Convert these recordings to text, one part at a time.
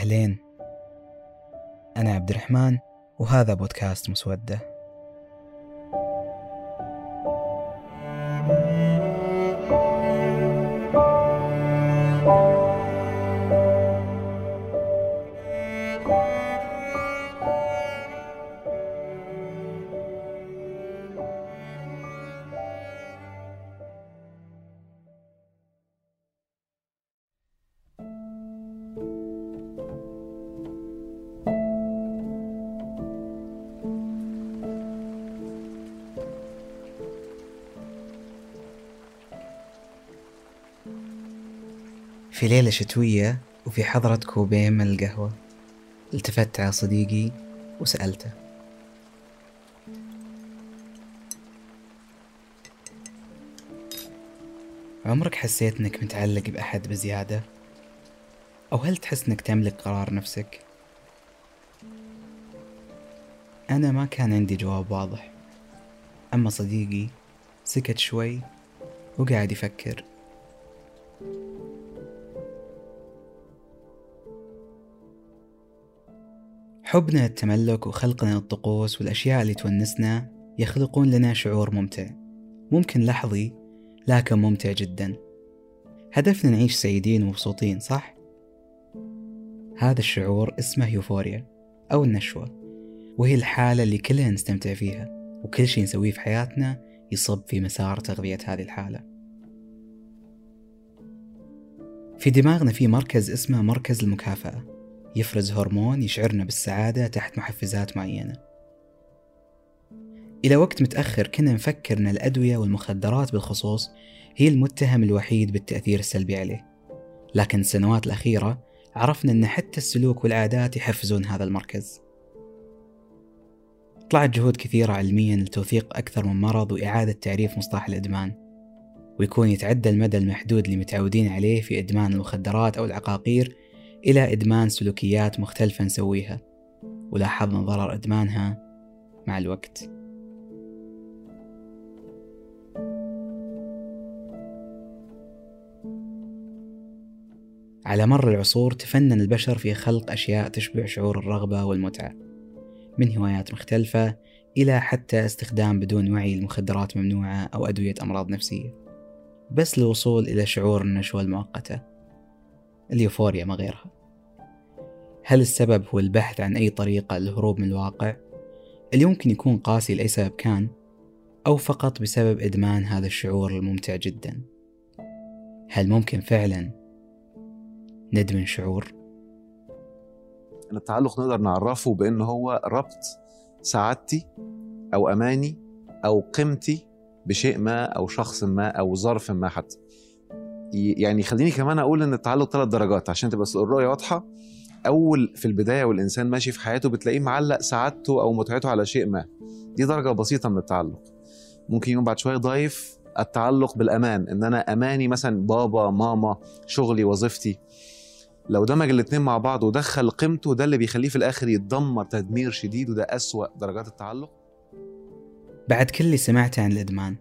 أهلين. أنا عبد الرحمن وهذا بودكاست مسودة. في ليلة شتوية وفي حضرة كوبين من القهوة التفت على صديقي وسألته عمرك حسيت إنك متعلق بأحد بزيادة؟ أو هل تحس إنك تملك قرار نفسك؟ أنا ما كان عندي جواب واضح أما صديقي سكت شوي وقاعد يفكر حبنا للتملك وخلقنا للطقوس والأشياء اللي تونسنا يخلقون لنا شعور ممتع. ممكن لحظي لكن ممتع جدا. هدفنا نعيش سعيدين ومبسوطين صح؟ هذا الشعور اسمه يوفوريا أو النشوة وهي الحالة اللي كلنا نستمتع فيها وكل شيء نسويه في حياتنا يصب في مسار تغذية هذه الحالة. في دماغنا في مركز اسمه مركز المكافأة. يفرز هرمون يشعرنا بالسعادة تحت محفزات معينة. إلى وقت متأخر كنا نفكر أن الأدوية والمخدرات بالخصوص هي المتهم الوحيد بالتأثير السلبي عليه. لكن السنوات الأخيرة عرفنا أن حتى السلوك والعادات يحفزون هذا المركز. طلعت جهود كثيرة علميا لتوثيق أكثر من مرض وإعادة تعريف مصطلح الإدمان ويكون يتعدى المدى المحدود اللي متعودين عليه في إدمان المخدرات أو العقاقير إلى إدمان سلوكيات مختلفة نسويها ولاحظنا ضرر إدمانها مع الوقت. على مر العصور تفنن البشر في خلق أشياء تشبع شعور الرغبة والمتعة من هوايات مختلفة إلى حتى استخدام بدون وعي المخدرات ممنوعة أو أدوية أمراض نفسية. بس للوصول إلى شعور النشوة المؤقتة. اليوفوريا ما غيرها. هل السبب هو البحث عن أي طريقة للهروب من الواقع؟ اللي يمكن يكون قاسي لأي سبب كان؟ أو فقط بسبب إدمان هذا الشعور الممتع جدا؟ هل ممكن فعلا ندمن شعور؟ التعلق نقدر نعرفه بان هو ربط سعادتي أو أماني أو قيمتي بشيء ما أو شخص ما أو ظرف ما حتى. يعني خليني كمان أقول إن التعلق ثلاث درجات عشان تبقى الرؤية واضحة. أول في البداية والإنسان ماشي في حياته بتلاقيه معلق سعادته أو متعته على شيء ما. دي درجة بسيطة من التعلق. ممكن يوم بعد شوية ضايف التعلق بالأمان إن أنا أماني مثلا بابا ماما شغلي وظيفتي. لو دمج الاتنين مع بعض ودخل قيمته ده اللي بيخليه في الآخر يتدمر تدمير شديد وده أسوأ درجات التعلق. بعد كل اللي سمعته عن الإدمان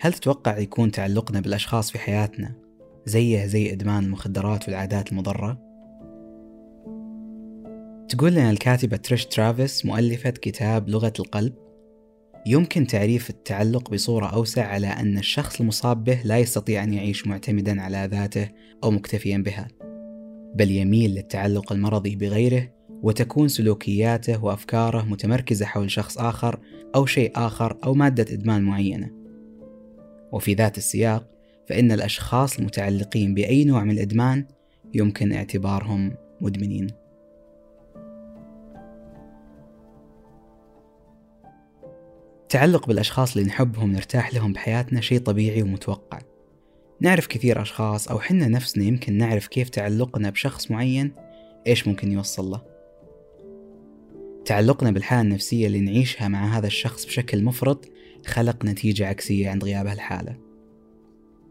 هل تتوقع يكون تعلقنا بالأشخاص في حياتنا زيه زي إدمان المخدرات والعادات المضرة؟ تقول لنا الكاتبة تريش ترافيس مؤلفة كتاب لغة القلب يمكن تعريف التعلق بصورة أوسع على أن الشخص المصاب به لا يستطيع أن يعيش معتمدا على ذاته أو مكتفيا بها بل يميل للتعلق المرضي بغيره وتكون سلوكياته وأفكاره متمركزة حول شخص آخر أو شيء آخر أو مادة إدمان معينة وفي ذات السياق فإن الأشخاص المتعلقين بأي نوع من الإدمان يمكن اعتبارهم مدمنين. التعلق بالأشخاص اللي نحبهم نرتاح لهم بحياتنا شيء طبيعي ومتوقع. نعرف كثير أشخاص أو حنا نفسنا يمكن نعرف كيف تعلقنا بشخص معين إيش ممكن يوصل له. تعلقنا بالحالة النفسية اللي نعيشها مع هذا الشخص بشكل مفرط خلق نتيجة عكسية عند غياب هالحالة.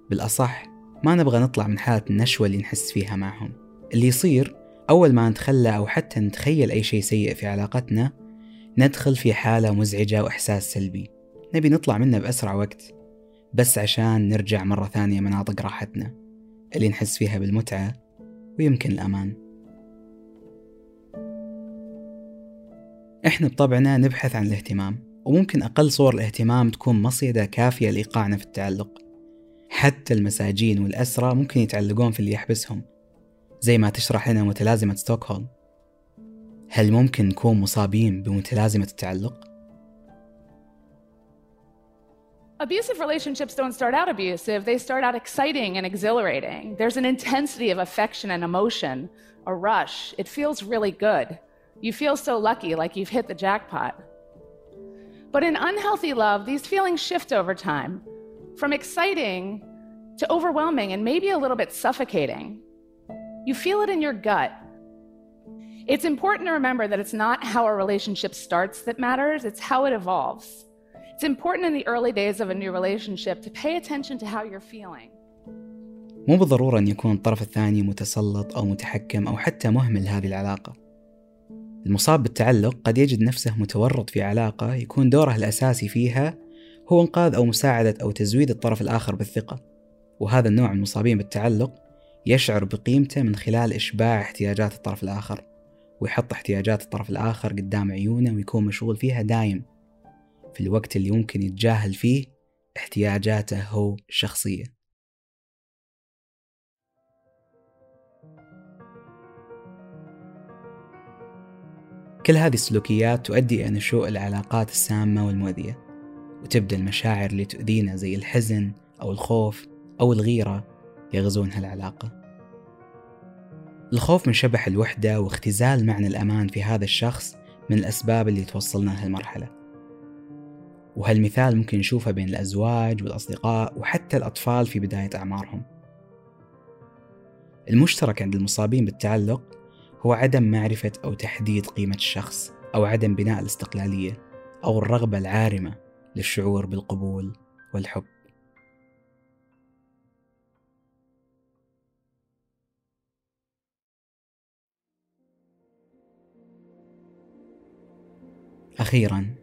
بالأصح ما نبغى نطلع من حالة النشوة اللي نحس فيها معهم. اللي يصير أول ما نتخلى أو حتى نتخيل أي شيء سيء في علاقتنا ندخل في حالة مزعجة وإحساس سلبي. نبي نطلع منه بأسرع وقت بس عشان نرجع مرة ثانية مناطق راحتنا اللي نحس فيها بالمتعة ويمكن الأمان. إحنا بطبعنا نبحث عن الاهتمام. وممكن أقل صور الاهتمام تكون مصيدة كافية لإيقاعنا في التعلق حتى المساجين والأسرى ممكن يتعلقون في اللي يحبسهم زي ما تشرح لنا متلازمة ستوكهولم هل ممكن نكون مصابين بمتلازمة التعلق؟ Abusive relationships don't start out abusive, they start out exciting and exhilarating. There's an intensity of affection and emotion, a rush. It feels really good. You feel so lucky, like you've hit the jackpot. But in unhealthy love, these feelings shift over time from exciting to overwhelming and maybe a little bit suffocating. You feel it in your gut. It's important to remember that it's not how a relationship starts that matters, it's how it evolves. It's important in the early days of a new relationship to pay attention to how you're feeling. مو بالضرورة أن يكون الطرف الثاني متسلط أو متحكم أو حتى مهمل هذه العلاقة. المصاب بالتعلق قد يجد نفسه متورط في علاقة يكون دوره الأساسي فيها هو إنقاذ أو مساعدة أو تزويد الطرف الآخر بالثقة. وهذا النوع من المصابين بالتعلق يشعر بقيمته من خلال إشباع احتياجات الطرف الآخر ويحط احتياجات الطرف الآخر قدام عيونه ويكون مشغول فيها دايم في الوقت اللي ممكن يتجاهل فيه احتياجاته هو الشخصية كل هذه السلوكيات تؤدي إلى نشوء العلاقات السامة والمؤذية وتبدأ المشاعر اللي تؤذينا زي الحزن أو الخوف أو الغيرة يغزون هالعلاقة. الخوف من شبح الوحدة واختزال معنى الأمان في هذا الشخص من الأسباب اللي توصلنا لهالمرحلة. وهالمثال ممكن نشوفه بين الأزواج والأصدقاء وحتى الأطفال في بداية أعمارهم. المشترك عند المصابين بالتعلق هو عدم معرفة أو تحديد قيمة الشخص أو عدم بناء الاستقلالية أو الرغبة العارمة للشعور بالقبول والحب. أخيرا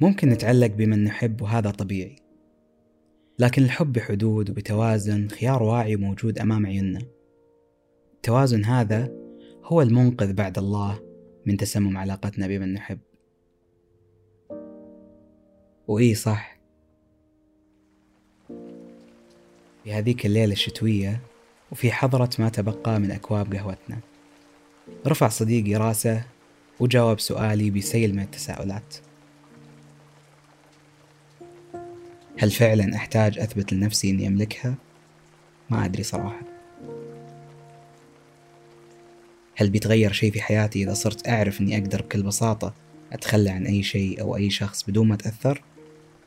ممكن نتعلق بمن نحب وهذا طبيعي لكن الحب بحدود وبتوازن خيار واعي موجود أمام عيوننا. التوازن هذا هو المنقذ بعد الله من تسمم علاقتنا بمن نحب وإي صح. في هذيك الليلة الشتوية وفي حضرة ما تبقى من أكواب قهوتنا. رفع صديقي راسه وجاوب سؤالي بسيل من التساؤلات. هل فعلا أحتاج أثبت لنفسي إني أملكها؟ ما أدري صراحة. هل بيتغير شيء في حياتي إذا صرت أعرف إني أقدر بكل بساطة أتخلى عن أي شيء أو أي شخص بدون ما أتأثر؟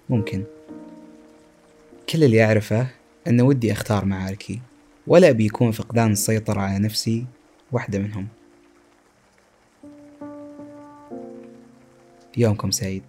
ممكن. كل اللي أعرفه أن ودي أختار معاركي ولا أبي يكون فقدان السيطرة على نفسي واحدة منهم. يومكم سعيد.